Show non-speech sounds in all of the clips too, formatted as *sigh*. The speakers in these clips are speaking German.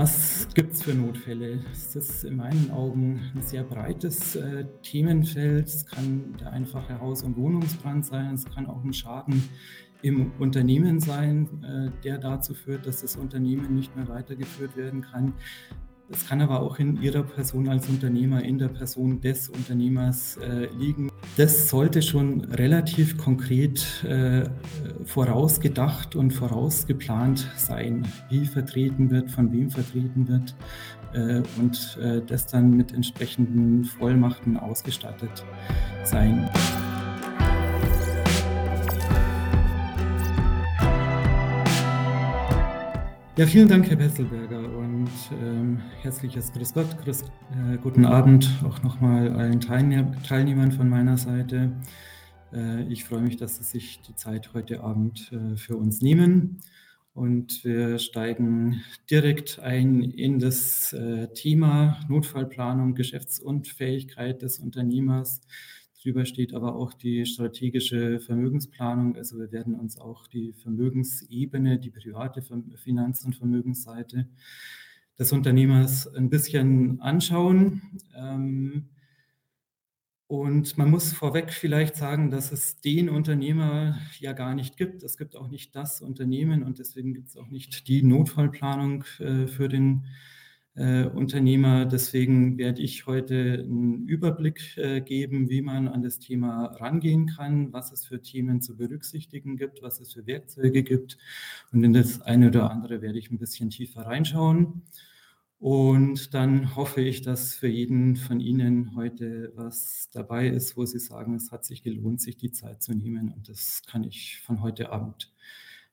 Was gibt es für Notfälle? Das ist in meinen Augen ein sehr breites äh, Themenfeld. Es kann der einfache Haus- und Wohnungsbrand sein, es kann auch ein Schaden im Unternehmen sein, äh, der dazu führt, dass das Unternehmen nicht mehr weitergeführt werden kann. Es kann aber auch in Ihrer Person als Unternehmer, in der Person des Unternehmers äh, liegen. Das sollte schon relativ konkret äh, vorausgedacht und vorausgeplant sein, wie vertreten wird, von wem vertreten wird äh, und äh, das dann mit entsprechenden Vollmachten ausgestattet sein. Ja, vielen Dank, Herr Besselberger, und ähm, herzliches Grüß Gott, Grüß, äh, guten Abend auch nochmal allen Teilne Teilnehmern von meiner Seite. Äh, ich freue mich, dass Sie sich die Zeit heute Abend äh, für uns nehmen. Und wir steigen direkt ein in das äh, Thema Notfallplanung, Geschäftsunfähigkeit des Unternehmers Drüber steht aber auch die strategische Vermögensplanung. Also wir werden uns auch die Vermögensebene, die private Finanz- und Vermögensseite des Unternehmers ein bisschen anschauen. Ähm, und man muss vorweg vielleicht sagen, dass es den Unternehmer ja gar nicht gibt. Es gibt auch nicht das Unternehmen und deswegen gibt es auch nicht die Notfallplanung äh, für den äh, Unternehmer. Deswegen werde ich heute einen Überblick äh, geben, wie man an das Thema rangehen kann, was es für Themen zu berücksichtigen gibt, was es für Werkzeuge gibt. Und in das eine oder andere werde ich ein bisschen tiefer reinschauen. Und dann hoffe ich, dass für jeden von Ihnen heute was dabei ist, wo Sie sagen, es hat sich gelohnt, sich die Zeit zu nehmen. Und das kann ich von heute Abend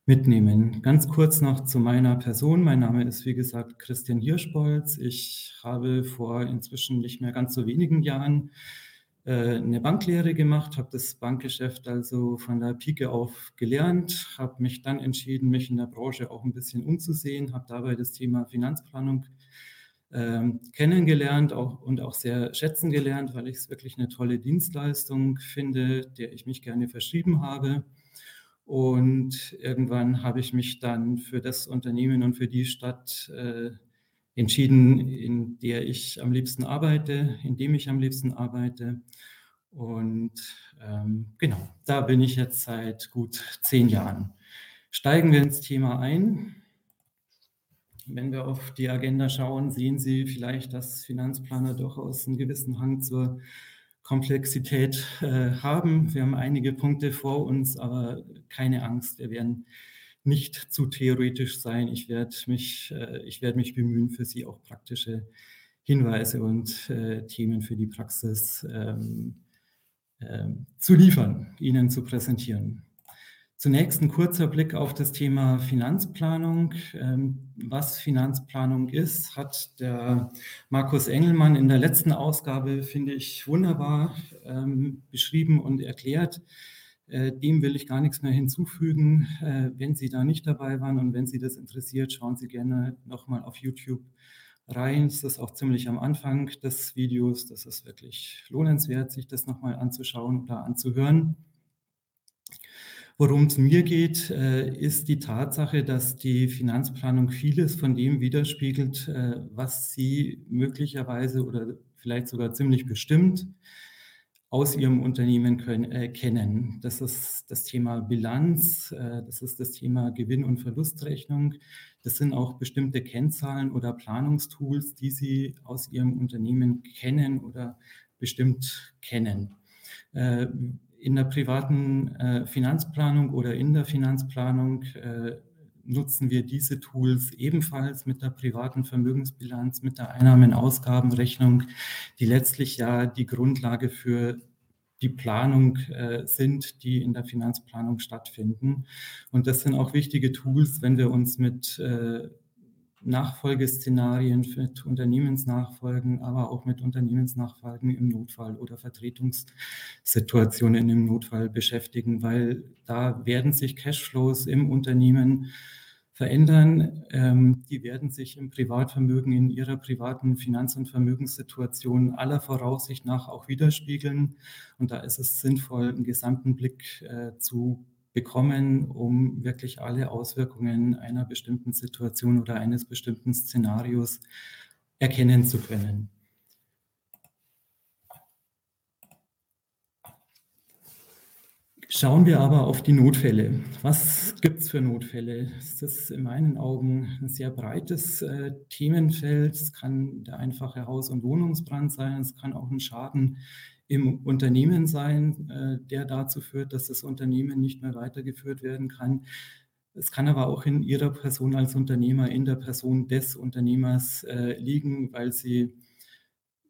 mitnehmen. Ganz kurz noch zu meiner Person. Mein Name ist, wie gesagt, Christian Hirschbolz. Ich habe vor inzwischen nicht mehr ganz so wenigen Jahren äh, eine Banklehre gemacht, habe das Bankgeschäft also von der Pike auf gelernt, habe mich dann entschieden, mich in der Branche auch ein bisschen umzusehen, habe dabei das Thema Finanzplanung äh, kennengelernt auch, und auch sehr schätzen gelernt, weil ich es wirklich eine tolle Dienstleistung finde, der ich mich gerne verschrieben habe. Und irgendwann habe ich mich dann für das Unternehmen und für die Stadt äh, entschieden, in der ich am liebsten arbeite, in dem ich am liebsten arbeite. Und ähm, genau, da bin ich jetzt seit gut zehn Jahren. Steigen wir ins Thema ein. Wenn wir auf die Agenda schauen, sehen Sie vielleicht, dass Finanzplaner durchaus einen gewissen Hang zur Komplexität äh, haben. Wir haben einige Punkte vor uns, aber keine Angst, wir werden nicht zu theoretisch sein. Ich werde mich, äh, ich werde mich bemühen, für Sie auch praktische Hinweise und äh, Themen für die Praxis ähm, ähm, zu liefern, Ihnen zu präsentieren. Zunächst ein kurzer Blick auf das Thema Finanzplanung. Ähm, was Finanzplanung ist, hat der Markus Engelmann in der letzten Ausgabe, finde ich, wunderbar ähm, beschrieben und erklärt. Äh, dem will ich gar nichts mehr hinzufügen. Äh, wenn Sie da nicht dabei waren und wenn Sie das interessiert, schauen Sie gerne nochmal auf YouTube rein. Das ist auch ziemlich am Anfang des Videos. Das ist wirklich lohnenswert, sich das nochmal anzuschauen oder anzuhören. Worum es mir geht, äh, ist die Tatsache, dass die Finanzplanung vieles von dem widerspiegelt, äh, was Sie möglicherweise oder vielleicht sogar ziemlich bestimmt aus Ihrem Unternehmen können, äh, kennen. Das ist das Thema Bilanz, äh, das ist das Thema Gewinn- und Verlustrechnung. Das sind auch bestimmte Kennzahlen oder Planungstools, die Sie aus Ihrem Unternehmen kennen oder bestimmt kennen. Äh, in der privaten äh, Finanzplanung oder in der Finanzplanung äh, nutzen wir diese Tools ebenfalls mit der privaten Vermögensbilanz, mit der Einnahmen-Ausgabenrechnung, die letztlich ja die Grundlage für die Planung äh, sind, die in der Finanzplanung stattfinden. Und das sind auch wichtige Tools, wenn wir uns mit äh, Nachfolgeszenarien mit Unternehmensnachfolgen, aber auch mit Unternehmensnachfolgen im Notfall oder Vertretungssituationen im Notfall beschäftigen, weil da werden sich Cashflows im Unternehmen verändern. Ähm, die werden sich im Privatvermögen in ihrer privaten Finanz- und Vermögenssituation aller Voraussicht nach auch widerspiegeln. Und da ist es sinnvoll, einen gesamten Blick äh, zu bekommen, um wirklich alle Auswirkungen einer bestimmten Situation oder eines bestimmten Szenarios erkennen zu können. Schauen wir aber auf die Notfälle. Was gibt es für Notfälle? Das ist in meinen Augen ein sehr breites äh, Themenfeld. Es kann der einfache Haus- und Wohnungsbrand sein. Es kann auch ein Schaden im Unternehmen sein, äh, der dazu führt, dass das Unternehmen nicht mehr weitergeführt werden kann. Es kann aber auch in Ihrer Person als Unternehmer, in der Person des Unternehmers äh, liegen, weil Sie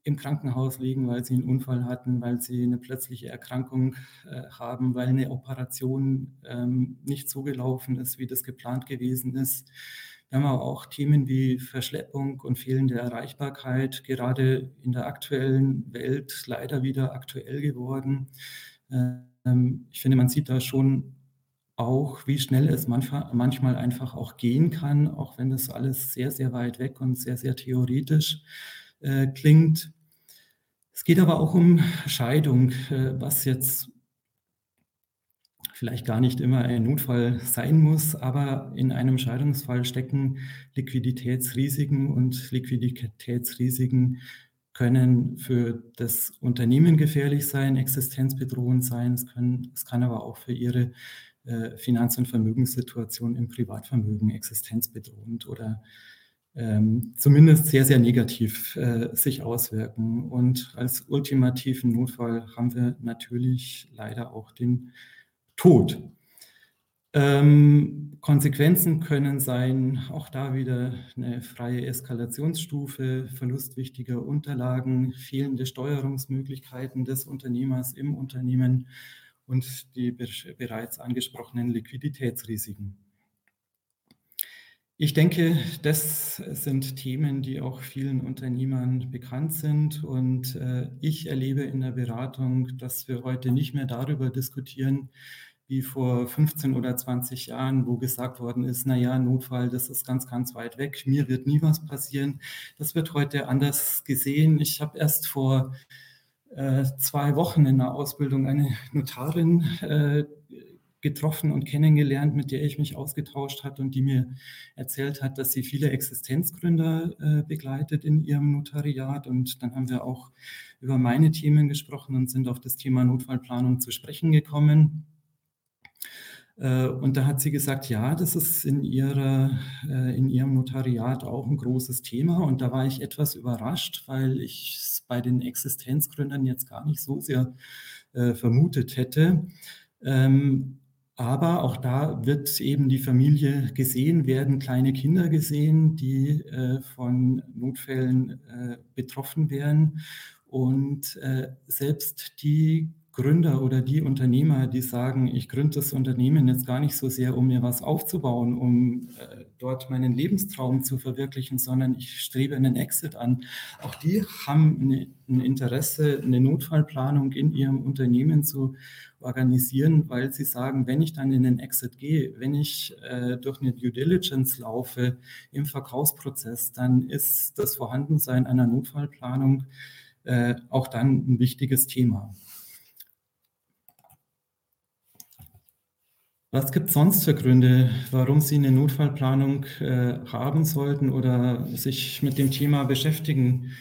im Krankenhaus liegen, weil sie einen Unfall hatten, weil sie eine plötzliche Erkrankung äh, haben, weil eine Operation ähm, nicht so gelaufen ist, wie das geplant gewesen ist. Wir haben aber auch Themen wie Verschleppung und fehlende Erreichbarkeit, gerade in der aktuellen Welt leider wieder aktuell geworden. Ähm, ich finde, man sieht da schon auch, wie schnell es manchmal, einfach auch gehen kann, auch wenn das alles sehr, sehr weit weg und sehr, sehr theoretisch äh, klingt. Es geht aber auch um Scheidung, äh, was jetzt vielleicht gar nicht immer ein Notfall sein muss, aber in einem Scheidungsfall stecken Liquiditätsrisiken und Liquiditätsrisiken können für das Unternehmen gefährlich sein, existenzbedrohend sein. Es, können, es kann aber auch für ihre äh, Finanz- und Vermögenssituation im Privatvermögen existenzbedrohend oder ähm, zumindest sehr, sehr negativ äh, sich auswirken. Und als ultimativen Notfall haben wir natürlich leider auch den Tod. Ähm, Konsequenzen können sein, auch da wieder eine freie Eskalationsstufe, Verlust wichtiger Unterlagen, fehlende Steuerungsmöglichkeiten des Unternehmers im Unternehmen und die bereits angesprochenen Liquiditätsrisiken. Ich denke, das sind Themen, die auch vielen Unternehmern bekannt sind. Und äh, ich erlebe in der Beratung, dass wir heute nicht mehr darüber diskutieren, wie vor 15 oder 20 Jahren, wo gesagt worden ist, na ja, Notfall, das ist ganz, ganz weit weg, mir wird nie was passieren. Das wird heute anders gesehen. Ich habe erst vor äh, zwei Wochen in der Ausbildung eine Notarin äh, getroffen und kennengelernt, mit der ich mich ausgetauscht habe und die mir erzählt hat, dass sie viele Existenzgründer äh, begleitet in ihrem Notariat. Und dann haben wir auch über meine Themen gesprochen und sind auf das Thema Notfallplanung zu sprechen gekommen. Äh, und da hat sie gesagt, ja, das ist in, ihrer, äh, in ihrem Notariat auch ein großes Thema. Und da war ich etwas überrascht, weil ich es bei den Existenzgründern jetzt gar nicht so sehr vermutet hätte. Ähm, aber auch da wird eben die Familie gesehen, werden kleine Kinder gesehen, die äh, von Notfällen äh, betroffen wären. Und äh, selbst die Gründer oder die Unternehmer, die sagen, ich gründe das Unternehmen jetzt gar nicht so sehr, um mir was aufzubauen, um äh, dort meinen Lebenstraum zu verwirklichen, sondern ich strebe einen Exit an. Auch die haben eine, ein Interesse, eine Notfallplanung in ihrem Unternehmen zu organisieren, weil sie sagen, wenn ich dann in den Exit gehe, wenn ich äh, durch eine Due Diligence laufe im Verkaufsprozess, dann ist das Vorhandensein einer Notfallplanung äh, auch dann ein wichtiges Thema. Was gibt es sonst für Gründe, warum Sie eine Notfallplanung äh, haben sollten oder sich mit dem Thema beschäftigen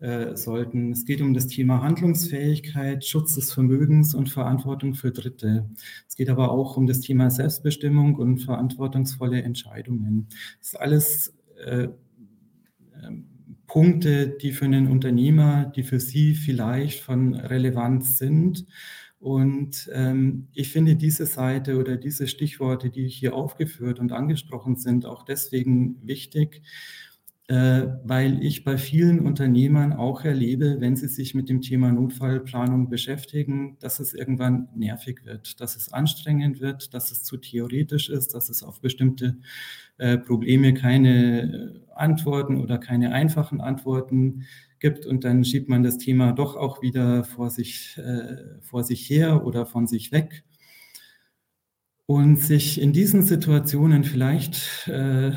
äh, sollten? Es geht um das Thema Handlungsfähigkeit, Schutz des Vermögens und Verantwortung für Dritte. Es geht aber auch um das Thema Selbstbestimmung und verantwortungsvolle Entscheidungen. Das ist alles äh, ähm, Punkte, die für einen Unternehmer, die für Sie vielleicht von Relevanz sind und ähm, ich finde diese Seite oder diese Stichworte, die hier aufgeführt und angesprochen sind, auch deswegen wichtig, äh, weil ich bei vielen Unternehmern auch erlebe, wenn sie sich mit dem Thema Notfallplanung beschäftigen, dass es irgendwann nervig wird, dass es anstrengend wird, dass es zu theoretisch ist, dass es auf bestimmte äh, Probleme keine Antworten oder keine einfachen Antworten gibt und dann schiebt man das Thema doch auch wieder vor sich, äh, vor sich her oder von sich weg. Und sich in diesen Situationen vielleicht äh,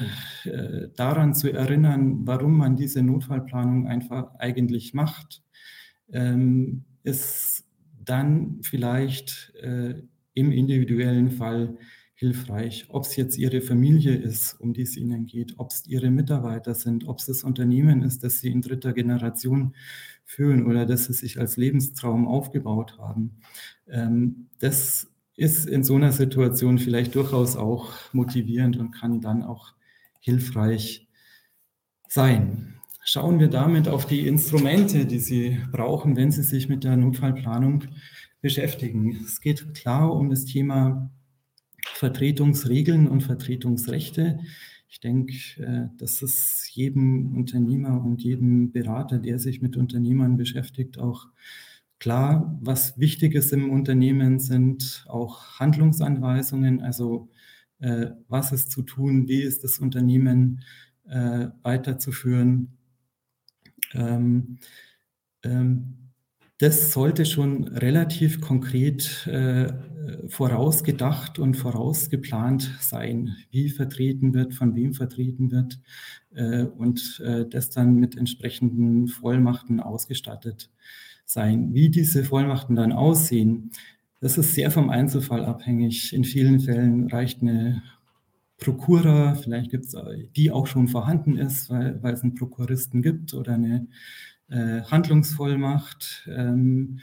äh, daran zu erinnern, warum man diese Notfallplanung einfach eigentlich macht, ähm, ist dann vielleicht äh, im individuellen Fall hilfreich. Ob es jetzt Ihre Familie ist, um die es Ihnen geht, ob es Ihre Mitarbeiter sind, ob es das Unternehmen ist, das Sie in dritter Generation führen oder das Sie sich als Lebenstraum aufgebaut haben. Ähm, das ist in so einer Situation vielleicht durchaus auch motivierend und kann dann auch hilfreich sein. Schauen wir damit auf die Instrumente, die Sie brauchen, wenn Sie sich mit der Notfallplanung beschäftigen. Es geht klar um das Thema Vertretungsregeln und Vertretungsrechte. Ich denke, äh, das ist jedem Unternehmer und jedem Berater, der sich mit Unternehmern beschäftigt, auch klar. Was wichtig ist im Unternehmen sind auch Handlungsanweisungen, also äh, was ist zu tun, wie ist das Unternehmen äh, weiterzuführen. Ähm, ähm, das sollte schon relativ konkret äh, vorausgedacht und vorausgeplant sein, wie vertreten wird, von wem vertreten wird äh, und äh, das dann mit entsprechenden Vollmachten ausgestattet sein. Wie diese Vollmachten dann aussehen, das ist sehr vom Einzelfall abhängig. In vielen Fällen reicht eine Prokura, vielleicht gibt es die auch schon vorhanden ist, weil, weil es einen Prokuristen gibt oder eine äh, Handlungsvollmacht. Ähm,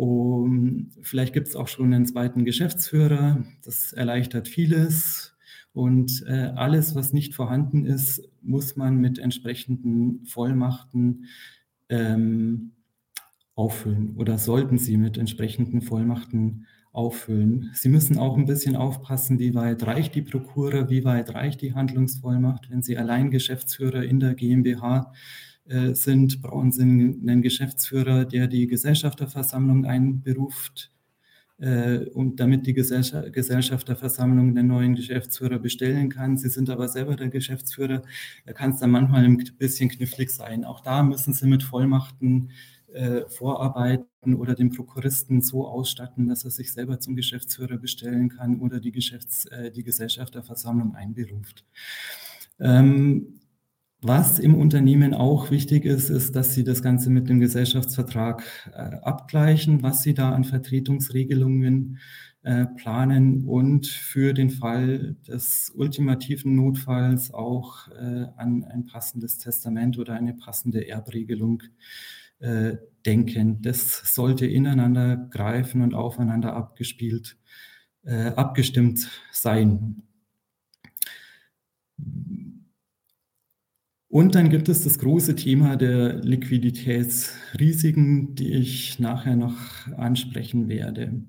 um, vielleicht gibt es auch schon einen zweiten Geschäftsführer. Das erleichtert vieles. Und äh, alles, was nicht vorhanden ist, muss man mit entsprechenden Vollmachten ähm, auffüllen oder sollten Sie mit entsprechenden Vollmachten auffüllen. Sie müssen auch ein bisschen aufpassen, wie weit reicht die Prokura, wie weit reicht die Handlungsvollmacht. Wenn Sie allein Geschäftsführer in der GmbH sind, brauchen Sie einen Geschäftsführer, der die Gesellschafterversammlung einberuft, äh, und damit die Gesellschafterversammlung den neuen Geschäftsführer bestellen kann. Sie sind aber selber der Geschäftsführer, da kann es dann manchmal ein bisschen knifflig sein. Auch da müssen Sie mit Vollmachten äh, vorarbeiten oder den Prokuristen so ausstatten, dass er sich selber zum Geschäftsführer bestellen kann oder die, Geschäfts-, äh, die Gesellschafterversammlung einberuft. Ähm, was im Unternehmen auch wichtig ist, ist, dass Sie das Ganze mit dem Gesellschaftsvertrag äh, abgleichen, was Sie da an Vertretungsregelungen äh, planen und für den Fall des ultimativen Notfalls auch äh, an ein passendes Testament oder eine passende Erbregelung äh, denken. Das sollte ineinander greifen und aufeinander abgespielt, äh, abgestimmt sein. Und dann gibt es das große Thema der Liquiditätsrisiken, die ich nachher noch ansprechen werde.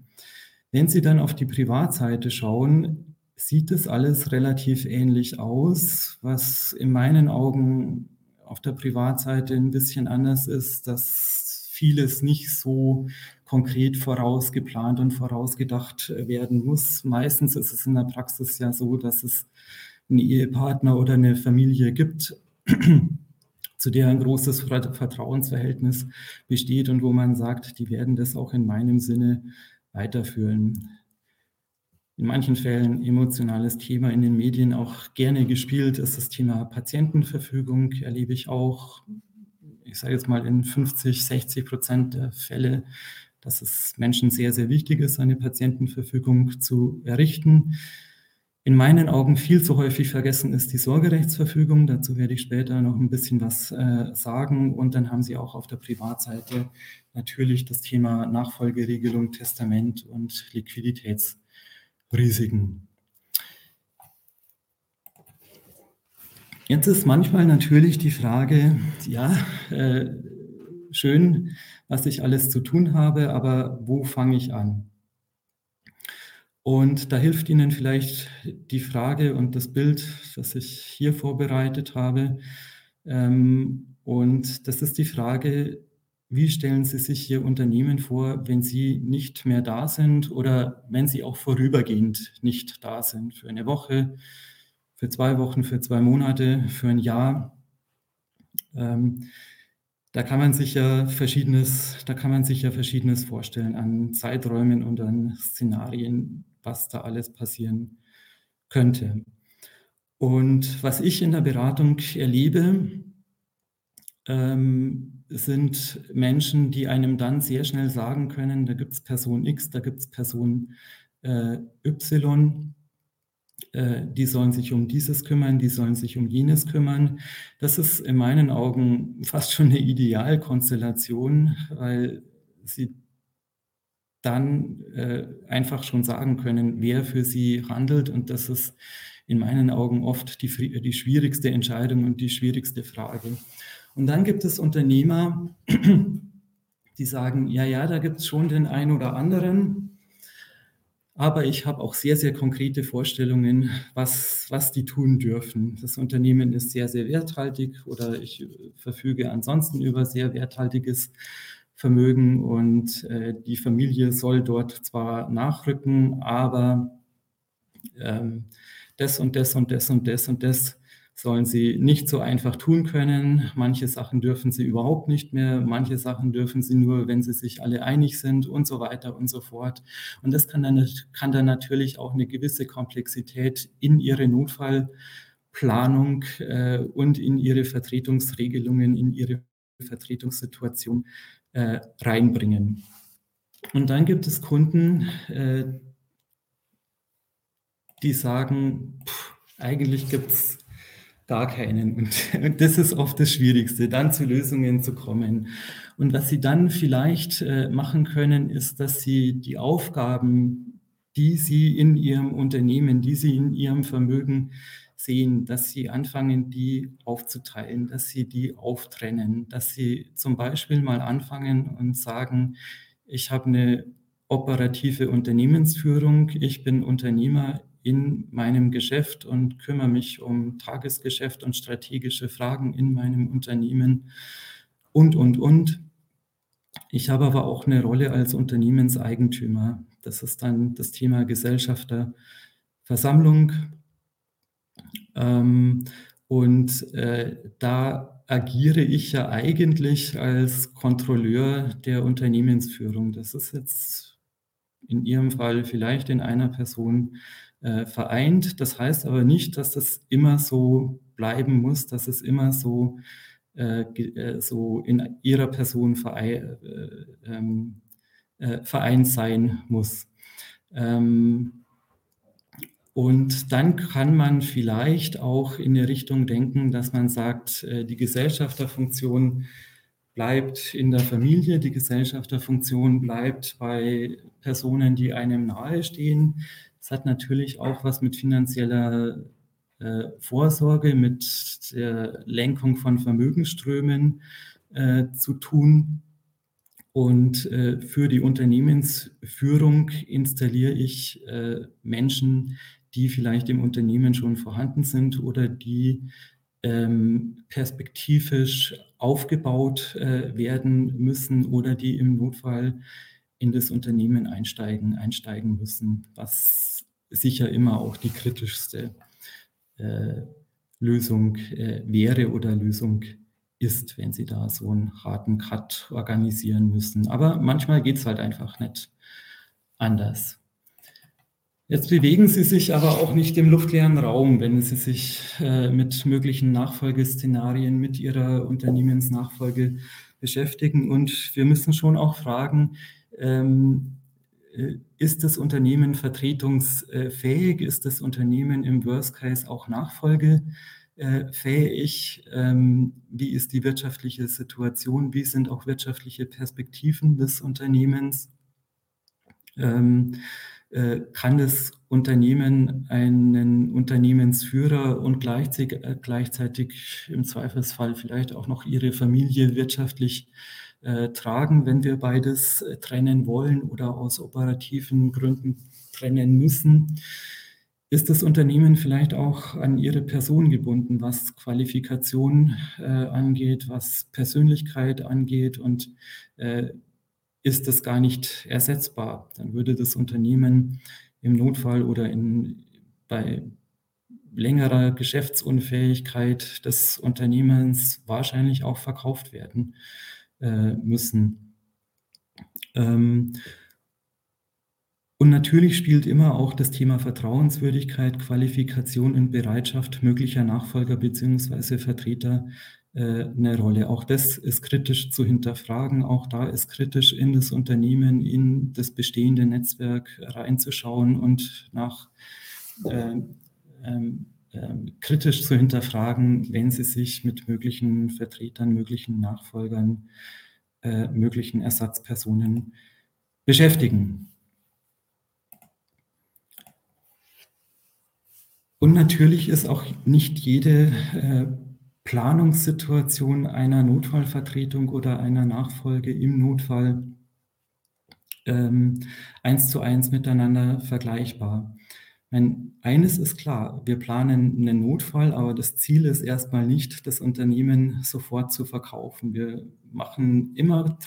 Wenn Sie dann auf die Privatseite schauen, sieht es alles relativ ähnlich aus. Was in meinen Augen auf der Privatseite ein bisschen anders ist, dass vieles nicht so konkret vorausgeplant und vorausgedacht werden muss. Meistens ist es in der Praxis ja so, dass es einen Ehepartner oder eine Familie gibt, zu der ein großes Vertrauensverhältnis besteht und wo man sagt, die werden das auch in meinem Sinne weiterführen. In manchen Fällen emotionales Thema in den Medien auch gerne gespielt. Ist das Thema Patientenverfügung, erlebe ich auch, ich sage jetzt mal in 50, 60 Prozent der Fälle, dass es Menschen sehr, sehr wichtig ist, eine Patientenverfügung zu errichten in meinen Augen viel zu häufig vergessen ist die Sorgerechtsverfügung. Dazu werde ich später noch ein bisschen was äh, sagen. Und dann haben Sie auch auf der Privatseite natürlich das Thema Nachfolgeregelung, Testament und Liquiditätsrisiken. Jetzt ist manchmal natürlich die Frage, ja, äh, schön, was ich alles zu tun habe, aber wo fange ich an? Und da hilft Ihnen vielleicht die Frage und das Bild, das ich hier vorbereitet habe. Ähm, und das ist die Frage, wie stellen Sie sich Ihr Unternehmen vor, wenn Sie nicht mehr da sind oder wenn Sie auch vorübergehend nicht da sind? Für eine Woche, für zwei Wochen, für zwei Monate, für ein Jahr. Ähm, da kann man sich ja verschiedenes, da kann man sich ja verschiedenes vorstellen an Zeiträumen und an Szenarien, was da alles passieren könnte. Und was ich in der Beratung erlebe, ähm, sind Menschen, die einem dann sehr schnell sagen können, da gibt es Person X, da gibt es Person äh, Y, äh, die sollen sich um dieses kümmern, die sollen sich um jenes kümmern. Das ist in meinen Augen fast schon eine Idealkonstellation, weil sie dann äh, einfach schon sagen können, wer für sie handelt. Und das ist in meinen Augen oft die, die schwierigste Entscheidung und die schwierigste Frage. Und dann gibt es Unternehmer, *clears throat* die sagen, ja, ja, da gibt es schon den einen oder anderen, aber ich habe auch sehr, sehr konkrete Vorstellungen, was, was die tun dürfen. Das Unternehmen ist sehr, sehr werthaltig oder ich verfüge ansonsten über sehr werthaltiges Vermögen und äh, die Familie soll dort zwar nachrücken, aber ähm, das und das und das und das und das sollen sie nicht so einfach tun können. Manche Sachen dürfen sie überhaupt nicht mehr, manche Sachen dürfen sie nur, wenn sie sich alle einig sind und so weiter und so fort. Und das kann dann, kann dann natürlich auch eine gewisse Komplexität in ihre Notfallplanung äh, und in ihre Vertretungsregelungen, in ihre Vertretungssituation äh, reinbringen. Und dann gibt es Kunden, äh, die sagen, pff, eigentlich gibt es gar keinen. *laughs* Und, und, das ist oft das Schwierigste, dann zu Lösungen zu kommen. Und was Sie dann vielleicht äh, machen können, ist, dass Sie die Aufgaben, die Sie in Ihrem Unternehmen, die Sie in Ihrem Vermögen sehen, dass Sie anfangen, die aufzuteilen, dass Sie die auftrennen, dass Sie zum Beispiel mal anfangen und sagen, ich habe eine operative Unternehmensführung, ich bin Unternehmer, in meinem Geschäft und kümmere mich um Tagesgeschäft und strategische Fragen in meinem Unternehmen und, und, und. Ich habe aber auch eine Rolle als Unternehmenseigentümer. Das ist dann das Thema Gesellschafterversammlung. Ähm, und äh, da agiere ich ja eigentlich als Kontrolleur der Unternehmensführung. Das ist jetzt in Ihrem Fall vielleicht in einer Person äh, vereint. Das heißt aber nicht, dass das immer so bleiben muss, dass es immer so, äh, äh so in ihrer Person verein, äh, ähm, äh, vereint sein muss. Ähm, und dann kann man vielleicht auch in die Richtung denken, dass man sagt, äh, die Gesellschafterfunktion bleibt in der Familie, die Gesellschafterfunktion bleibt bei Personen, die einem nahestehen. Es hat natürlich auch was mit finanzieller äh, Vorsorge, mit der Lenkung von Vermögensströmen äh, zu tun. Und äh, für die Unternehmensführung installiere ich äh, Menschen, die vielleicht im Unternehmen schon vorhanden sind oder die ähm, perspektivisch aufgebaut äh, werden müssen oder die im Notfall in das Unternehmen einsteigen, einsteigen müssen, was sicher immer auch die kritischste äh, Lösung äh, wäre oder Lösung ist, wenn Sie da so einen harten Cut organisieren müssen. Aber manchmal geht es halt einfach nicht anders. Jetzt bewegen Sie sich aber auch nicht im luftleeren Raum, wenn Sie sich äh, mit möglichen Nachfolgeszenarien, mit Ihrer Unternehmensnachfolge beschäftigen. Und wir müssen schon auch fragen, ähm, äh, ist das Unternehmen vertretungsfähig? Ist das Unternehmen im Worst Case auch nachfolgefähig? Ähm, wie ist die wirtschaftliche Situation? Wie sind auch wirtschaftliche Perspektiven des Unternehmens? Ähm, äh, kann das Unternehmen einen Unternehmensführer und gleichzeitig, gleichzeitig im Zweifelsfall vielleicht auch noch ihre Familie wirtschaftlich äh, tragen, wenn wir beides äh, trennen wollen oder aus operativen Gründen trennen müssen. Ist das Unternehmen vielleicht auch an ihre Person gebunden, was Qualifikation äh, angeht, was Persönlichkeit angeht und äh, ist das gar nicht ersetzbar? Dann würde das Unternehmen im Notfall oder in, bei längerer Geschäftsunfähigkeit des Unternehmens wahrscheinlich auch verkauft werden äh, müssen. Ähm, und natürlich spielt immer auch das Thema Vertrauenswürdigkeit, Qualifikation und Bereitschaft möglicher Nachfolger bzw. Vertreter eine Rolle. Auch das ist kritisch zu hinterfragen. Auch da ist kritisch in das Unternehmen, in das bestehende Netzwerk reinzuschauen und nach äh, ähm, äh, kritisch zu hinterfragen, wenn sie sich mit möglichen Vertretern, möglichen Nachfolgern, äh, möglichen Ersatzpersonen beschäftigen. Und natürlich ist auch nicht jede äh, Planungssituation einer Notfallvertretung oder einer Nachfolge im Notfall ähm, eins zu eins miteinander vergleichbar. Meine, eines ist klar, wir planen einen Notfall, aber das Ziel ist erstmal nicht, das Unternehmen sofort zu verkaufen. Wir machen immer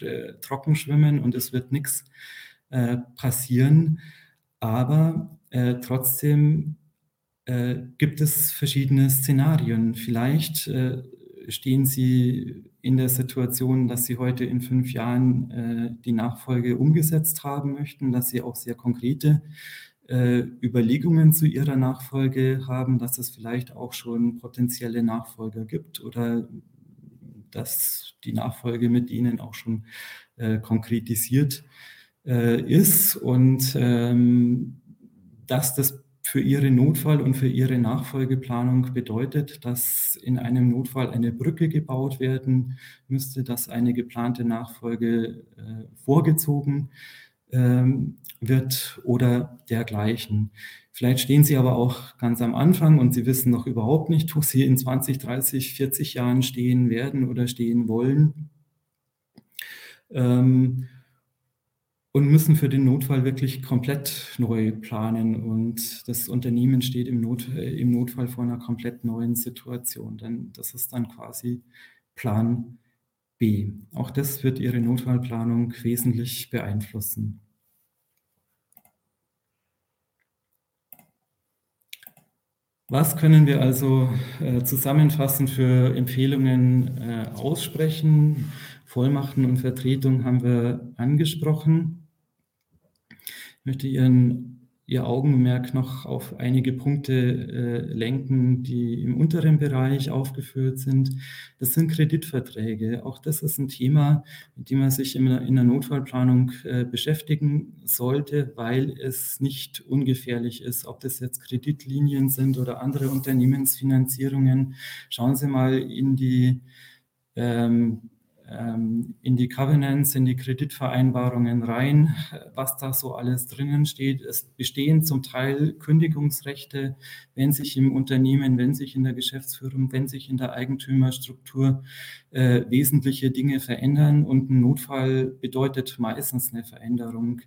äh, Trockenschwimmen und es wird nichts äh, passieren, aber äh, trotzdem äh, gibt es verschiedene Szenarien. Vielleicht äh, stehen Sie in der Situation, dass Sie heute in fünf Jahren äh, die Nachfolge umgesetzt haben möchten, dass Sie auch sehr konkrete äh, Überlegungen zu Ihrer Nachfolge haben, dass es vielleicht auch schon potenzielle Nachfolger gibt oder dass die Nachfolge mit Ihnen auch schon äh, konkretisiert äh, ist und ähm, dass das für ihre Notfall- und für ihre Nachfolgeplanung bedeutet, dass in einem Notfall eine Brücke gebaut werden müsste, dass eine geplante Nachfolge äh, vorgezogen ähm, wird oder dergleichen. Vielleicht stehen Sie aber auch ganz am Anfang und Sie wissen noch überhaupt nicht, wo Sie in 20, 30, 40 Jahren stehen werden oder stehen wollen. Ähm, und müssen für den Notfall wirklich komplett neu planen. Und das Unternehmen steht im, Not, äh, im Notfall vor einer komplett neuen Situation. Denn das ist dann quasi Plan B. Auch das wird Ihre Notfallplanung wesentlich beeinflussen. Was können wir also äh, zusammenfassend für Empfehlungen äh, aussprechen? Vollmachten und Vertretung haben wir angesprochen. Möchte Ihren, Ihr Augenmerk noch auf einige Punkte äh, lenken, die im unteren Bereich aufgeführt sind. Das sind Kreditverträge. Auch das ist ein Thema, mit dem man sich in der, in der Notfallplanung äh, beschäftigen sollte, weil es nicht ungefährlich ist, ob das jetzt Kreditlinien sind oder andere Unternehmensfinanzierungen. Schauen Sie mal in die ähm, in die Covenants, in die Kreditvereinbarungen rein, was da so alles drinnen steht. Es bestehen zum Teil Kündigungsrechte, wenn sich im Unternehmen, wenn sich in der Geschäftsführung, wenn sich in der Eigentümerstruktur äh, wesentliche Dinge verändern. Und ein Notfall bedeutet meistens eine Veränderung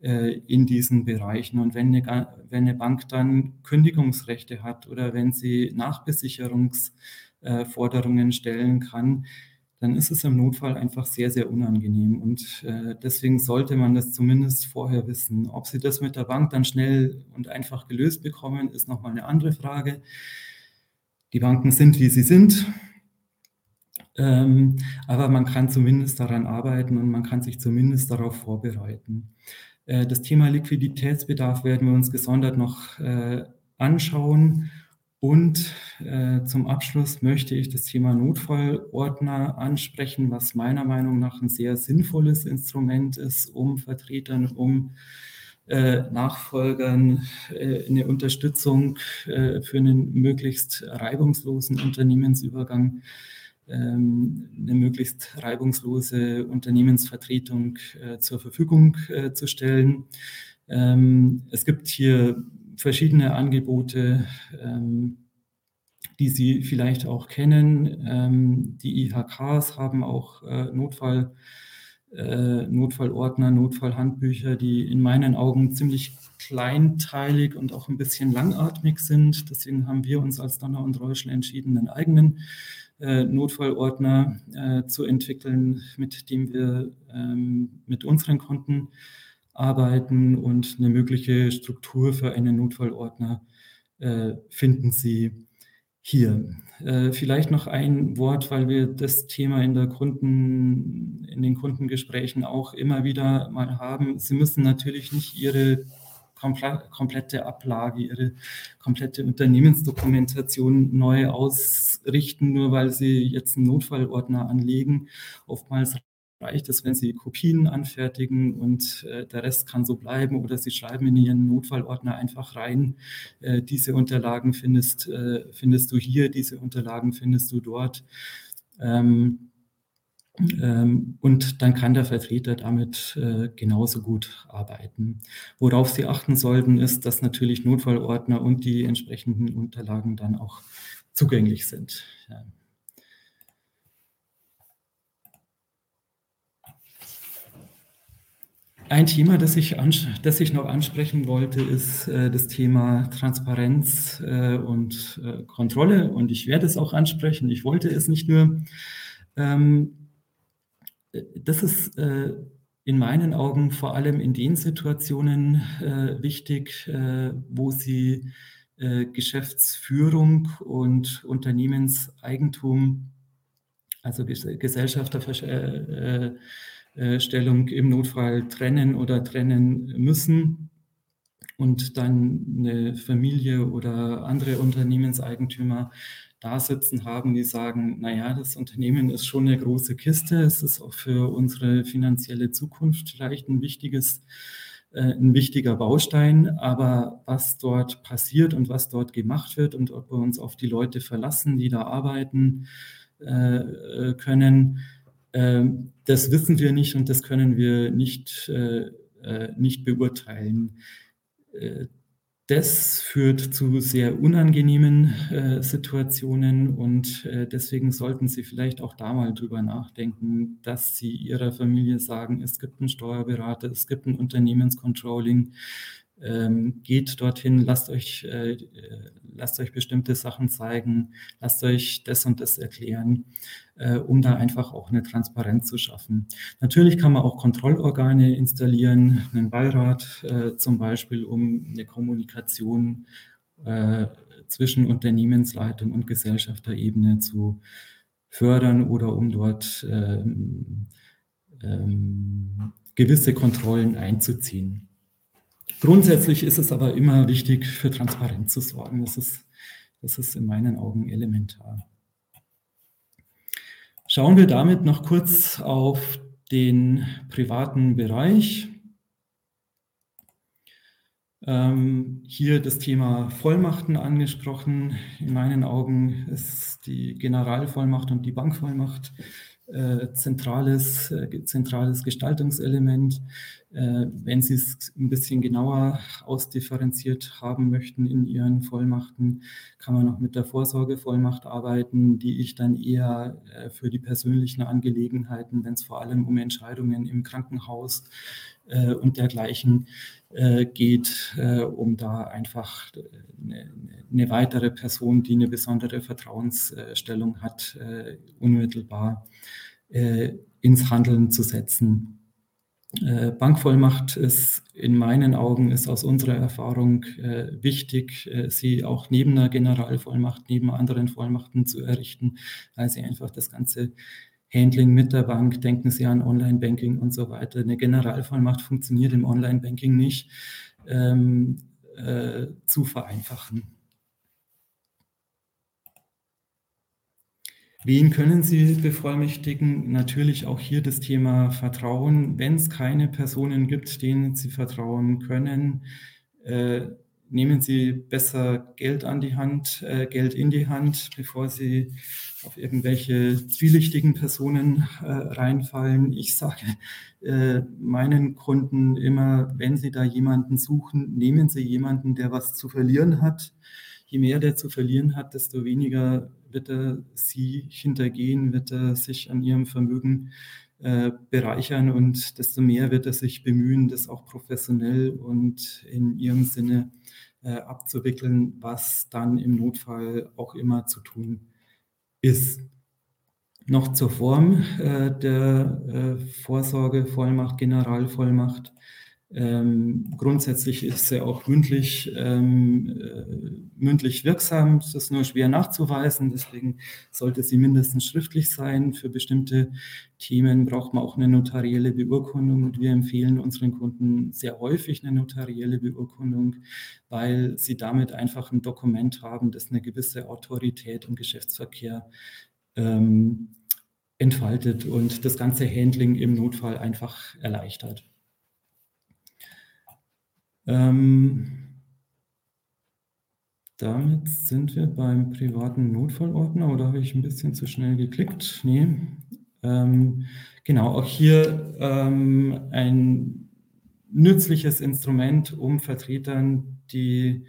äh, in diesen Bereichen. Und wenn eine, wenn eine Bank dann Kündigungsrechte hat oder wenn sie Nachbesicherungsforderungen stellen kann, dann ist es im Notfall einfach sehr, sehr unangenehm. Und äh, deswegen sollte man das zumindest vorher wissen. Ob Sie das mit der Bank dann schnell und einfach gelöst bekommen, ist nochmal eine andere Frage. Die Banken sind, wie sie sind. Ähm, aber man kann zumindest daran arbeiten und man kann sich zumindest darauf vorbereiten. Äh, das Thema Liquiditätsbedarf werden wir uns gesondert noch äh, anschauen und äh, zum Abschluss möchte ich das Thema Notfallordner ansprechen, was meiner Meinung nach ein sehr sinnvolles Instrument ist, um Vertretern, um äh, Nachfolgern äh, eine Unterstützung äh, für einen möglichst reibungslosen Unternehmensübergang, ähm, eine möglichst reibungslose Unternehmensvertretung äh, zur Verfügung äh, zu stellen. Ähm, es gibt hier verschiedene Angebote, ähm, die Sie vielleicht auch kennen. Ähm, die IHKs haben auch äh, Notfall, äh, Notfallordner, Notfallhandbücher, die in meinen Augen ziemlich kleinteilig und auch ein bisschen langatmig sind. Deswegen haben wir uns als Donner und Reuschel entschieden, einen eigenen äh, Notfallordner zu entwickeln, mit dem wir ähm, mit unseren Konten arbeiten und eine mögliche Struktur für einen Notfallordner äh, finden Sie hier. Äh, vielleicht noch ein Wort, weil wir das Thema in, der Kunden, in den Kundengesprächen auch immer wieder mal haben. Sie müssen natürlich nicht Ihre komplette Ablage, ihre komplette Unternehmensdokumentation neu ausrichten, nur weil sie jetzt einen Notfallordner anlegen. Oftmals reicht es, wenn Sie Kopien anfertigen und äh, der Rest kann so bleiben oder Sie schreiben in Ihren Notfallordner einfach rein, äh, diese Unterlagen findest, äh, findest du hier, diese Unterlagen findest du dort. Ähm, ähm, und dann kann der Vertreter damit äh, genauso gut arbeiten. Worauf Sie achten sollten, ist, dass natürlich Notfallordner und die entsprechenden Unterlagen dann auch zugänglich sind. Ja. Ein Thema, das ich, das ich noch ansprechen wollte, ist äh, das Thema Transparenz äh, und äh, Kontrolle. Und ich werde es auch ansprechen. Ich wollte es nicht nur. Ähm, das ist äh, in meinen Augen vor allem in den Situationen äh, wichtig, äh, wo Sie Geschäftsführung und Unternehmenseigentum, also Gesellschafterverschwörung, äh, Stellung im Notfall trennen oder trennen müssen und dann eine Familie oder andere Unternehmenseigentümer da sitzen haben, die sagen, naja, das Unternehmen ist schon eine große Kiste, es ist auch für unsere finanzielle Zukunft vielleicht ein wichtiges äh, ein wichtiger Baustein, aber was dort passiert und was dort gemacht wird und ob wir uns auf die Leute verlassen, die da arbeiten äh, können, ähm, das wissen wir nicht und das können wir nicht, äh, äh, nicht beurteilen. Äh, das führt zu sehr unangenehmen Situationen und deswegen sollten Sie vielleicht auch da mal drüber nachdenken, dass Sie Ihrer Familie sagen, es gibt einen Steuerberater, es gibt ein Unternehmenscontrolling, ähm, geht dorthin, lasst euch, äh, lasst euch bestimmte Sachen zeigen, lasst euch das und das erklären, äh, um da einfach auch eine Transparenz zu schaffen. Natürlich kann man auch Kontrollorgane installieren, einen Beirat äh, zum Beispiel, um eine Kommunikation äh, zwischen Unternehmensleitung und Gesellschafterebene zu fördern oder um dort ähm, ähm, gewisse Kontrollen einzuziehen. Grundsätzlich ist es aber immer wichtig, für Transparenz zu sorgen. Das ist, das ist in meinen Augen elementar. Schauen wir damit noch kurz auf den privaten Bereich. Ähm, hier das Thema Vollmachten angesprochen. In meinen Augen ist die Generalvollmacht und die Bankvollmacht äh, zentrales, äh, zentrales Gestaltungselement. Äh, wenn Sie es ein bisschen genauer ausdifferenziert haben möchten in Ihren Vollmachten, kann man auch mit der Vorsorgevollmacht arbeiten, die ich dann eher äh, für die persönlichen Angelegenheiten, wenn es vor allem um Entscheidungen im Krankenhaus äh, und dergleichen geht, um da einfach eine, eine, weitere Person, die eine besondere Vertrauensstellung hat, unmittelbar ins Handeln zu setzen. Äh, Bankvollmacht ist in meinen Augen, ist aus unserer Erfahrung äh, wichtig, äh, sie auch neben einer Generalvollmacht, neben anderen Vollmachten zu errichten, weil sie einfach das ganze Handling mit der Bank, denken Sie an Online-Banking und so weiter. Eine Generalvollmacht funktioniert im Online-Banking nicht, ähm, äh, zu vereinfachen. Wen können Sie bevollmächtigen? Natürlich auch hier das Thema Vertrauen. Wenn es keine Personen gibt, denen Sie vertrauen können, äh, nehmen Sie besser Geld an die Hand, äh, Geld in die Hand, bevor Sie auf irgendwelche zwielichtigen Personen äh, reinfallen. Ich sage äh, meinen Kunden immer, wenn Sie da jemanden suchen, nehmen Sie jemanden, der was zu verlieren hat. Je mehr der zu verlieren hat, desto weniger wird er sie hintergehen, wird er sich an ihrem Vermögen äh, bereichern und desto mehr wird er sich bemühen, das auch professionell und in ihrem Sinne äh, abzuwickeln, was dann im Notfall auch immer zu tun ist. Noch zur Form äh, der äh, Vorsorge, Vollmacht, Generalvollmacht. Ähm, grundsätzlich ist er auch mündlich, ähm, äh, mündlich wirksam. Das ist nur schwer nachzuweisen. Deswegen sollte sie mindestens schriftlich sein. Für bestimmte Themen braucht man auch eine notarielle Beurkundung. Und wir empfehlen unseren Kunden sehr häufig eine notarielle Beurkundung, weil sie damit einfach ein Dokument haben, das eine gewisse Autorität im Geschäftsverkehr ähm, entfaltet und das ganze Handling im Notfall einfach erleichtert. Ähm, damit sind wir beim privaten Notfallordner oder habe ich ein bisschen zu schnell geklickt? Nee. Ähm, genau, auch hier ähm, ein nützliches Instrument, um Vertretern die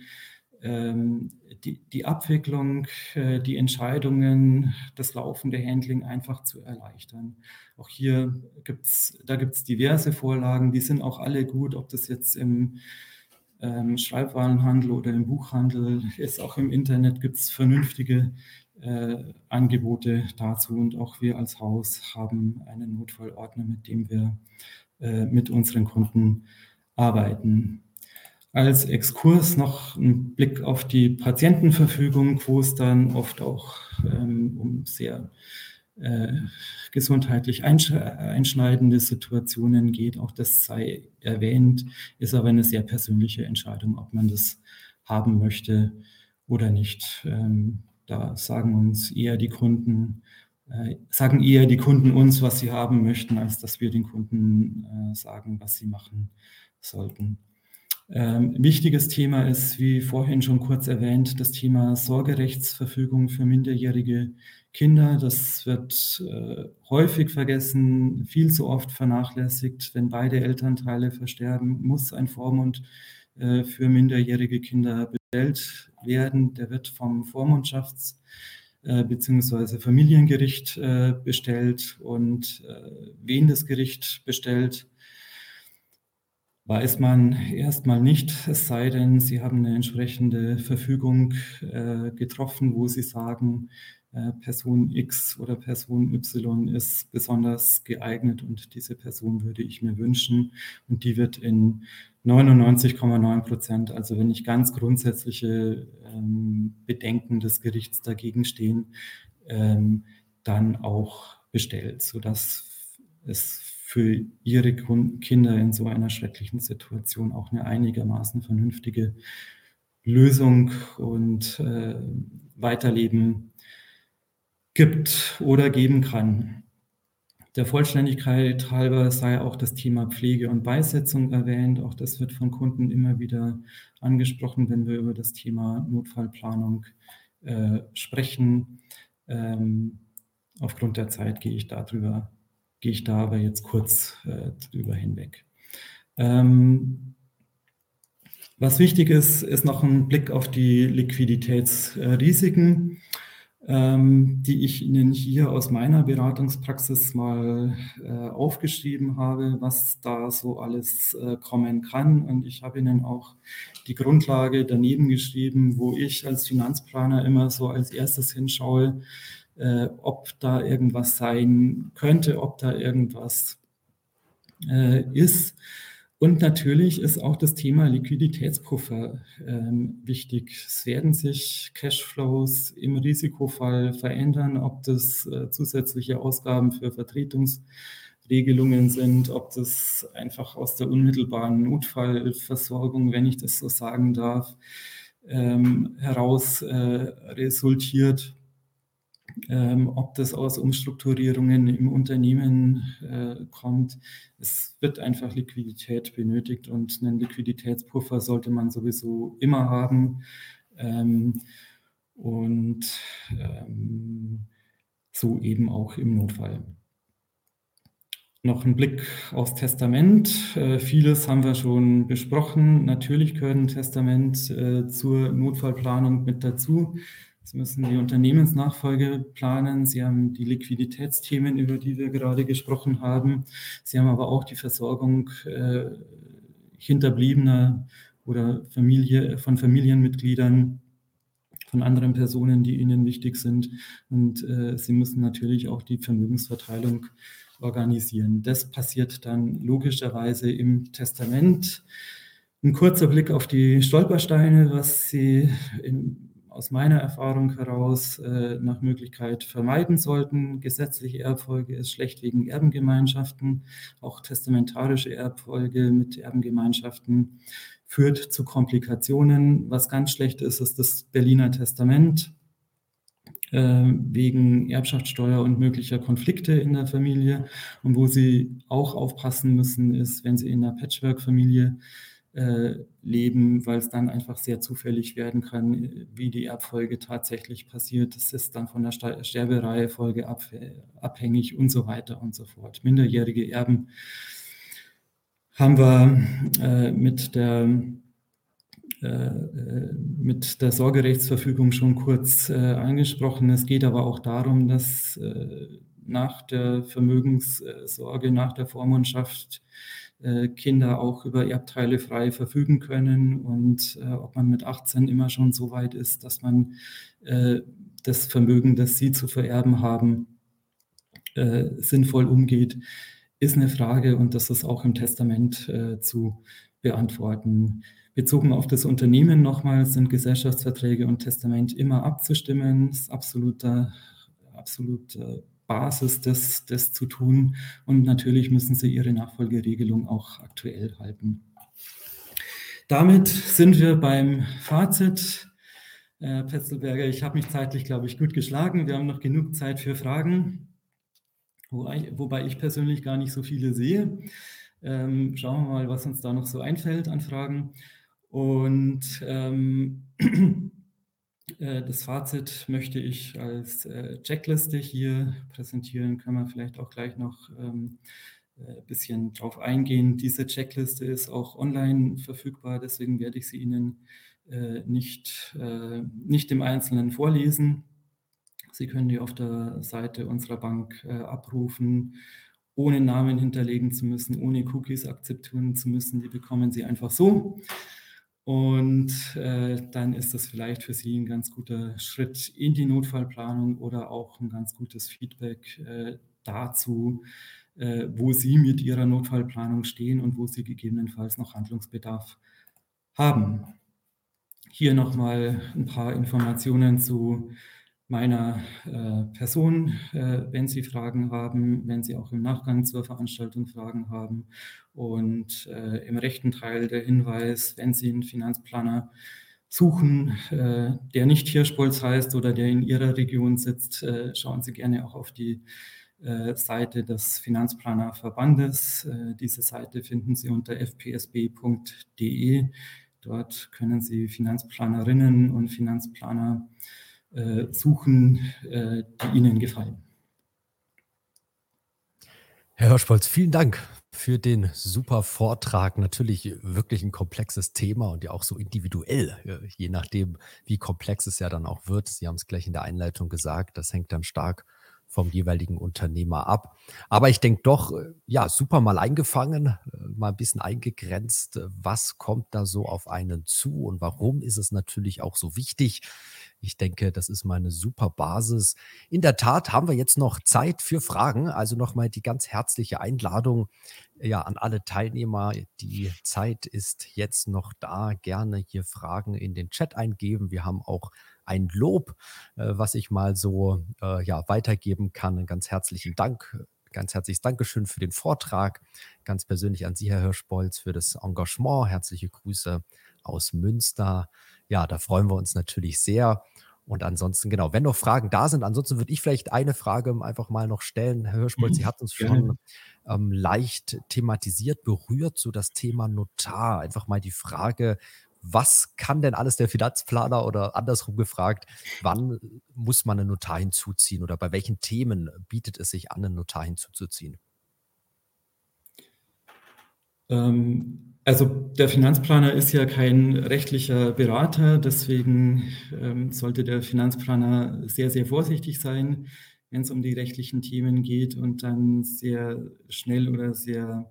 ähm, die, die Abwicklung, äh, die Entscheidungen, das laufende Handling einfach zu erleichtern. Auch hier gibt es, da gibt es diverse Vorlagen, die sind auch alle gut, ob das jetzt im ähm, Schreibwarenhandel oder im Buchhandel ist, auch im Internet gibt es vernünftige äh, Angebote dazu und auch wir als Haus haben einen Notfallordner, mit dem wir äh, mit unseren Kunden arbeiten als Exkurs noch ein Blick auf die Patientenverfügung, wo es dann oft auch ähm, um sehr äh, gesundheitlich einschneidende Situationen geht. Auch das sei erwähnt, ist aber eine sehr persönliche Entscheidung, ob man das haben möchte oder nicht. Ähm, da sagen uns eher die Kunden, äh, sagen eher die Kunden uns, was sie haben möchten, als dass wir den Kunden äh, sagen, was sie machen sollten. Ähm, wichtiges Thema ist, wie vorhin schon kurz erwähnt, das Thema Sorgerechtsverfügung für minderjährige Kinder. Das wird äh, häufig vergessen, viel zu oft vernachlässigt. Wenn beide Elternteile versterben, muss ein Vormund äh, für minderjährige Kinder bestellt werden. Der wird vom Vormundschafts- äh, bzw. Familiengericht äh, bestellt und äh, wen das Gericht bestellt, weiß man erstmal nicht, es sei denn, Sie haben eine entsprechende Verfügung äh, getroffen, wo Sie sagen, äh, Person X oder Person Y ist besonders geeignet und diese Person würde ich mir wünschen. Und die wird in 99,9 Prozent, also wenn nicht ganz grundsätzliche ähm, Bedenken des Gerichts dagegen stehen, ähm, dann auch bestellt, sodass es für ihre Kinder in so einer schrecklichen Situation auch eine einigermaßen vernünftige Lösung und äh, Weiterleben gibt oder geben kann. Der Vollständigkeit halber sei auch das Thema Pflege und Beisetzung erwähnt. Auch das wird von Kunden immer wieder angesprochen, wenn wir über das Thema Notfallplanung äh, sprechen. Ähm, aufgrund der Zeit gehe ich darüber gehe ich da aber jetzt kurz äh, drüber hinweg. Ähm, was wichtig ist, ist noch ein Blick auf die Liquiditätsrisiken, ähm, die ich Ihnen hier aus meiner Beratungspraxis mal äh, aufgeschrieben habe, was da so alles äh, kommen kann. Und ich habe Ihnen auch die Grundlage daneben geschrieben, wo ich als Finanzplaner immer so als erstes hinschaue, äh, ob da irgendwas sein könnte, ob da irgendwas äh, ist. Und natürlich ist auch das Thema Liquiditätspuffer ähm, wichtig. Es werden sich Cashflows im Risikofall verändern, ob das äh, zusätzliche Ausgaben für Vertretungsregelungen sind, ob das einfach aus der unmittelbaren Notfallversorgung, wenn ich das so sagen darf, ähm, heraus äh, resultiert ähm, ob das aus Umstrukturierungen im Unternehmen äh, kommt. Es wird einfach Liquidität benötigt und einen Liquiditätspuffer sollte man sowieso immer haben. Ähm, und ähm, so eben auch im Notfall. Noch ein Blick aufs Testament. Äh, vieles haben wir schon besprochen. Natürlich gehört ein Testament äh, zur Notfallplanung mit dazu. Sie müssen die Unternehmensnachfolge planen. Sie haben die Liquiditätsthemen, über die wir gerade gesprochen haben. Sie haben aber auch die Versorgung äh, Hinterbliebener oder Familie, von Familienmitgliedern, von anderen Personen, die Ihnen wichtig sind. Und äh, Sie müssen natürlich auch die Vermögensverteilung organisieren. Das passiert dann logischerweise im Testament. Ein kurzer Blick auf die Stolpersteine, was Sie in, aus meiner Erfahrung heraus äh, nach Möglichkeit vermeiden sollten. Gesetzliche Erbfolge ist schlecht wegen Erbengemeinschaften. Auch testamentarische Erbfolge mit Erbengemeinschaften führt zu Komplikationen. Was ganz schlecht ist, ist das Berliner Testament äh, wegen Erbschaftssteuer und möglicher Konflikte in der Familie. Und wo Sie auch aufpassen müssen, ist, wenn Sie in einer Patchwork-Familie äh, leben, weil es dann einfach sehr zufällig werden kann, wie die Erbfolge tatsächlich passiert. Das ist dann von der Sterbereihefolge ab, abhängig und so weiter und so fort. Minderjährige Erben haben wir äh, mit der äh, mit der Sorgerechtsverfügung schon kurz äh, angesprochen. Es geht aber auch darum, dass äh, nach der Vermögenssorge, nach der Vormundschaft äh, Kinder auch über Erbteile frei verfügen können und äh, ob man mit 18 immer schon so weit ist, dass man äh, das Vermögen, das sie zu vererben haben, sinnvoll umgeht, ist eine Frage und das ist auch im Testament zu beantworten. Bezogen auf das Unternehmen nochmal sind Gesellschaftsverträge und Testament immer abzustimmen. Ist absoluter, absoluter Basis, das, das zu tun. Und natürlich müssen Sie Ihre Nachfolgeregelung auch aktuell halten. Damit sind wir beim Fazit. Äh, Petzelberger, ich habe mich zeitlich, glaube ich, gut geschlagen. Wir haben noch genug Zeit für Fragen, wobei, ich persönlich gar nicht so viele sehe. Ähm, schauen wir mal, was uns da noch so einfällt an Fragen. Und ähm, Äh, *clears throat* das Fazit möchte ich als äh, Checkliste hier präsentieren, können wir vielleicht auch gleich noch ein ähm, äh, bisschen drauf eingehen. Diese Checkliste ist auch online verfügbar, deswegen werde ich sie Ihnen nicht, nicht im Einzelnen vorlesen. Sie können die auf der Seite unserer Bank abrufen, ohne Namen hinterlegen zu müssen, ohne Cookies akzeptieren zu müssen. Die bekommen Sie einfach so. Und äh, dann ist das vielleicht für Sie ein ganz guter Schritt in die Notfallplanung oder auch ein ganz gutes Feedback äh, dazu, äh, wo Sie mit Ihrer Notfallplanung stehen und wo Sie gegebenenfalls noch Handlungsbedarf haben. Hier nochmal ein paar Informationen zu meiner äh, Person, äh, wenn Sie Fragen haben, wenn Sie auch im Nachgang zur Veranstaltung Fragen haben. Und äh, im rechten Teil der Hinweis, wenn Sie einen Finanzplaner suchen, äh, der nicht Hirschbolz heißt oder der in Ihrer Region sitzt, äh, schauen Sie gerne auch auf die äh, Seite des Finanzplanerverbandes. diese Seite finden Sie unter fpsb.de. Dort können Sie Finanzplanerinnen und Finanzplaner suchen, äh, die Ihnen gefallen. Herr Hirschpolz, vielen Dank für den super Vortrag. Natürlich wirklich ein komplexes Thema und ja auch so individuell, äh, je nachdem, wie komplex es ja dann auch wird. Sie haben es gleich in der Einleitung gesagt, das hängt dann stark vom jeweiligen Unternehmer ab. Aber ich denke doch, äh, ja, super mal eingefangen, äh, mal ein bisschen eingegrenzt. Was kommt da so auf einen zu und warum ist es natürlich auch so wichtig? Ich denke, das ist mal eine super Basis. In der Tat haben wir jetzt noch Zeit für Fragen. Also nochmal die ganz herzliche Einladung ja, an alle Teilnehmer. Die Zeit ist jetzt noch da. Gerne hier Fragen in den Chat eingeben. Wir haben auch ein Lob, äh, was ich mal so äh, ja, weitergeben kann. Einen ganz herzlichen Dank. Ganz herzliches Dankeschön für den Vortrag. Ganz persönlich an Sie, Herr Hirschbolz, für das Engagement. Herzliche Grüße aus Münster. Ja, da freuen wir uns natürlich sehr. Und ansonsten, genau, wenn noch Fragen da sind, ansonsten würde ich vielleicht eine Frage einfach mal noch stellen. Herr Hirschbolz, mhm, Sie hatten uns schon ähm, leicht thematisiert, berührt, so das Thema Notar. Einfach mal die Frage, was kann denn alles der Finanzplaner oder andersrum gefragt, wann muss man einen Notar hinzuziehen oder bei welchen Themen bietet es sich an, einen Notar hinzuzuziehen? Ähm, also der Finanzplaner ist ja kein rechtlicher Berater, deswegen ähm, sollte der Finanzplaner sehr, sehr vorsichtig sein, wenn es um die rechtlichen Themen geht und dann sehr schnell oder sehr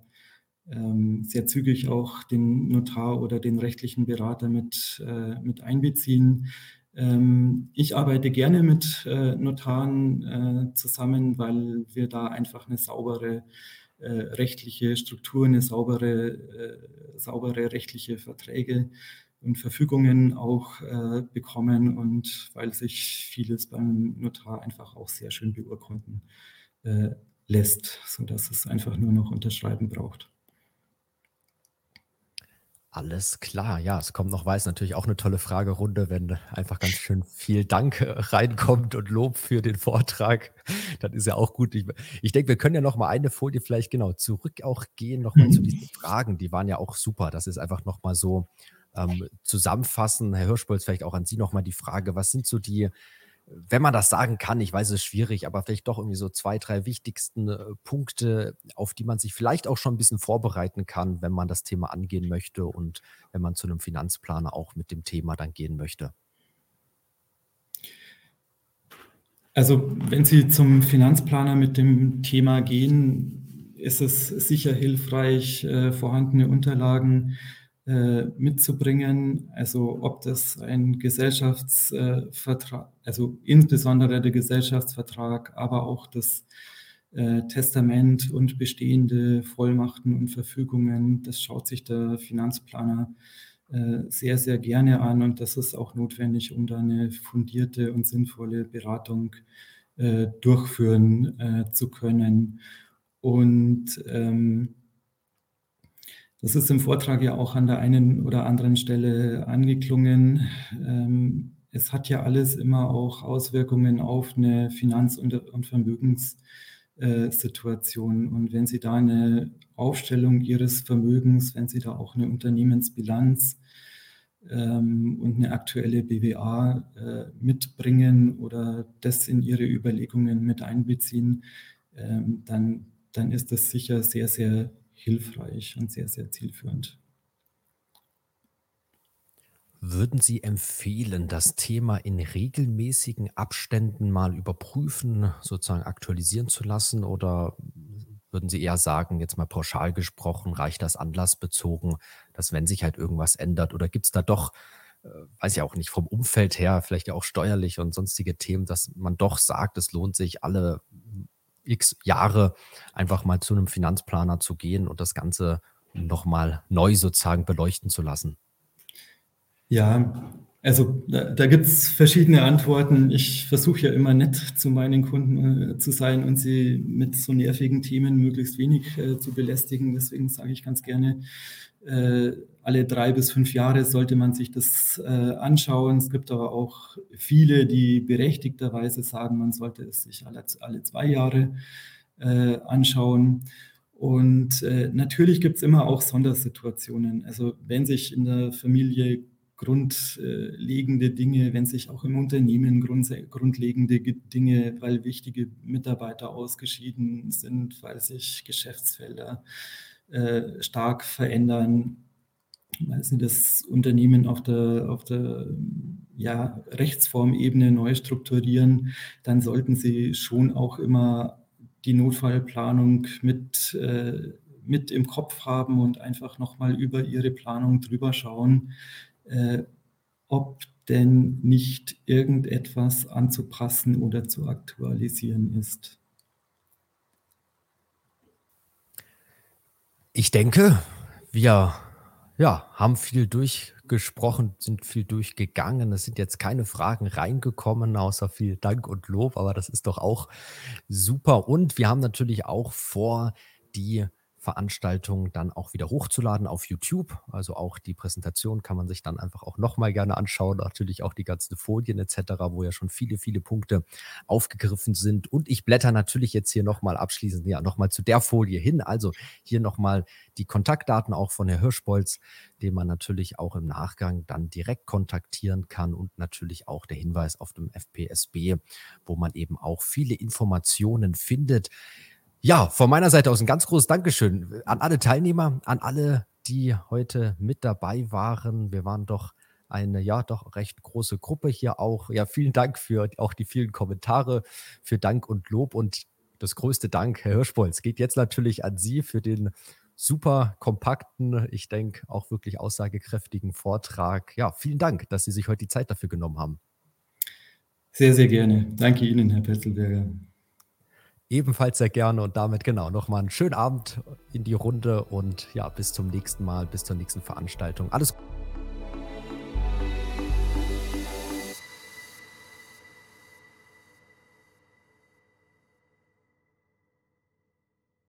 ähm, sehr zügig auch den Notar oder den rechtlichen Berater mit, äh, mit einbeziehen. Ähm, ich arbeite gerne mit äh, Notaren äh, zusammen, weil wir da einfach eine saubere äh, rechtliche Struktur, eine saubere, äh, saubere rechtliche Verträge und Verfügungen auch äh, bekommen und weil sich vieles beim Notar einfach auch sehr schön beurkunden äh, lässt, sodass es einfach nur noch Unterschreiben braucht. Alles klar, ja, es kommt noch weiß natürlich auch eine tolle Fragerunde, wenn einfach ganz schön viel Dank äh, reinkommt und Lob für den Vortrag. Das ist ja auch gut. Ich, ich denke, wir können ja noch mal eine Folie vielleicht genau zurück auch gehen, noch mal zu diesen mhm. Fragen. Die waren ja auch super. Das ist einfach noch mal so ähm, zusammenfassen. Herr Hirschbolz, vielleicht auch an Sie noch mal die Frage, was sind so die wenn man das sagen kann, ich weiß, es ist schwierig, aber vielleicht doch irgendwie so zwei, drei wichtigsten äh, Punkte, auf die man sich vielleicht auch schon ein bisschen vorbereiten kann, wenn man das Thema angehen möchte und wenn man zu einem Finanzplaner auch mit dem Thema dann gehen möchte. Also wenn Sie zum Finanzplaner mit dem Thema gehen, ist es sicher hilfreich, äh, vorhandene Unterlagen äh, mitzubringen. Also ob das ein Gesellschaftsvertrag, also insbesondere der Gesellschaftsvertrag, aber auch das äh, Testament und bestehende Vollmachten und Verfügungen, das schaut sich der Finanzplaner äh, sehr, sehr gerne an und das ist auch notwendig, um da eine fundierte und sinnvolle Beratung durchführen zu können. Und ähm, das ist im Vortrag ja auch an der einen oder anderen Stelle angeklungen. Ähm, es hat ja alles immer auch Auswirkungen auf eine Finanz- und, Vermögenssituation. Und wenn Sie da eine Aufstellung Ihres Vermögens, wenn Sie da auch eine Unternehmensbilanz ähm, und eine aktuelle BWA äh, mitbringen oder das in Ihre Überlegungen mit einbeziehen, ähm, dann, dann ist das sicher sehr, sehr hilfreich und sehr, sehr zielführend. Würden Sie empfehlen, das Thema in regelmäßigen Abständen mal überprüfen, sozusagen aktualisieren zu lassen? Oder würden Sie eher sagen, jetzt mal pauschal gesprochen, reicht das anlassbezogen, dass wenn sich halt irgendwas ändert? Oder gibt es da doch, äh, weiß ich auch nicht, vom Umfeld her, vielleicht ja auch steuerlich und sonstige Themen, dass man doch sagt, es lohnt sich alle x Jahre einfach mal zu einem Finanzplaner zu gehen und das Ganze nochmal neu sozusagen beleuchten zu lassen? Ja, also da, da gibt es verschiedene Antworten. Ich versuche ja immer nett zu meinen Kunden äh, zu sein und sie mit so nervigen Themen möglichst wenig äh, zu belästigen. Deswegen sage ich ganz gerne, alle drei bis fünf Jahre sollte man sich das äh, anschauen. Es gibt aber auch viele, die berechtigterweise sagen, man sollte es sich alle, alle zwei Jahre äh, anschauen. Und äh, natürlich gibt es immer auch Sondersituationen. Also wenn sich in der Familie grundlegende Dinge, wenn sich auch im Unternehmen grundlegende Dinge, weil wichtige Mitarbeiter ausgeschieden sind, weil sich Geschäftsfelder äh, stark verändern, weil sie das Unternehmen auf der, auf der ja, Rechtsformebene neu strukturieren, dann sollten sie schon auch immer die Notfallplanung mit, äh, mit im Kopf haben und einfach nochmal über ihre Planung drüber schauen, äh, ob denn nicht irgendetwas anzupassen oder zu aktualisieren ist. Ich denke, wir ja, haben viel durchgesprochen, sind viel durchgegangen. Es sind jetzt keine Fragen reingekommen, außer viel Dank und Lob, aber das ist doch auch super. Und wir haben natürlich auch vor, die Veranstaltung dann auch wieder hochzuladen auf YouTube. Also auch die Präsentation kann man sich dann einfach auch nochmal gerne anschauen. Natürlich auch die ganzen Folien etc., wo ja schon viele, viele Punkte aufgegriffen sind. Und ich blätter natürlich jetzt hier nochmal abschließend, ja, nochmal zu der Folie hin. Also hier nochmal die Kontaktdaten auch von Herrn Hirschbolz, den man natürlich auch im Nachgang dann direkt kontaktieren kann und natürlich auch der Hinweis auf dem FPSB, wo man eben auch viele Informationen findet. Ja, von meiner Seite aus ein ganz großes Dankeschön an alle Teilnehmer, an alle, die heute mit dabei waren. Wir waren doch eine ja doch recht große Gruppe hier auch. Ja, vielen Dank für auch die vielen Kommentare, für Dank und Lob und das größte Dank, Herr Hirschbolz, geht jetzt natürlich an Sie für den super kompakten, ich denke auch wirklich aussagekräftigen Vortrag. Ja, vielen Dank, dass Sie sich heute die Zeit dafür genommen haben. Sehr, sehr gerne. Danke Ihnen, Herr Petzelberger. Ebenfalls sehr gerne und damit genau nochmal einen schönen Abend in die Runde und ja, bis zum nächsten Mal, bis zur nächsten Veranstaltung. Alles Gute.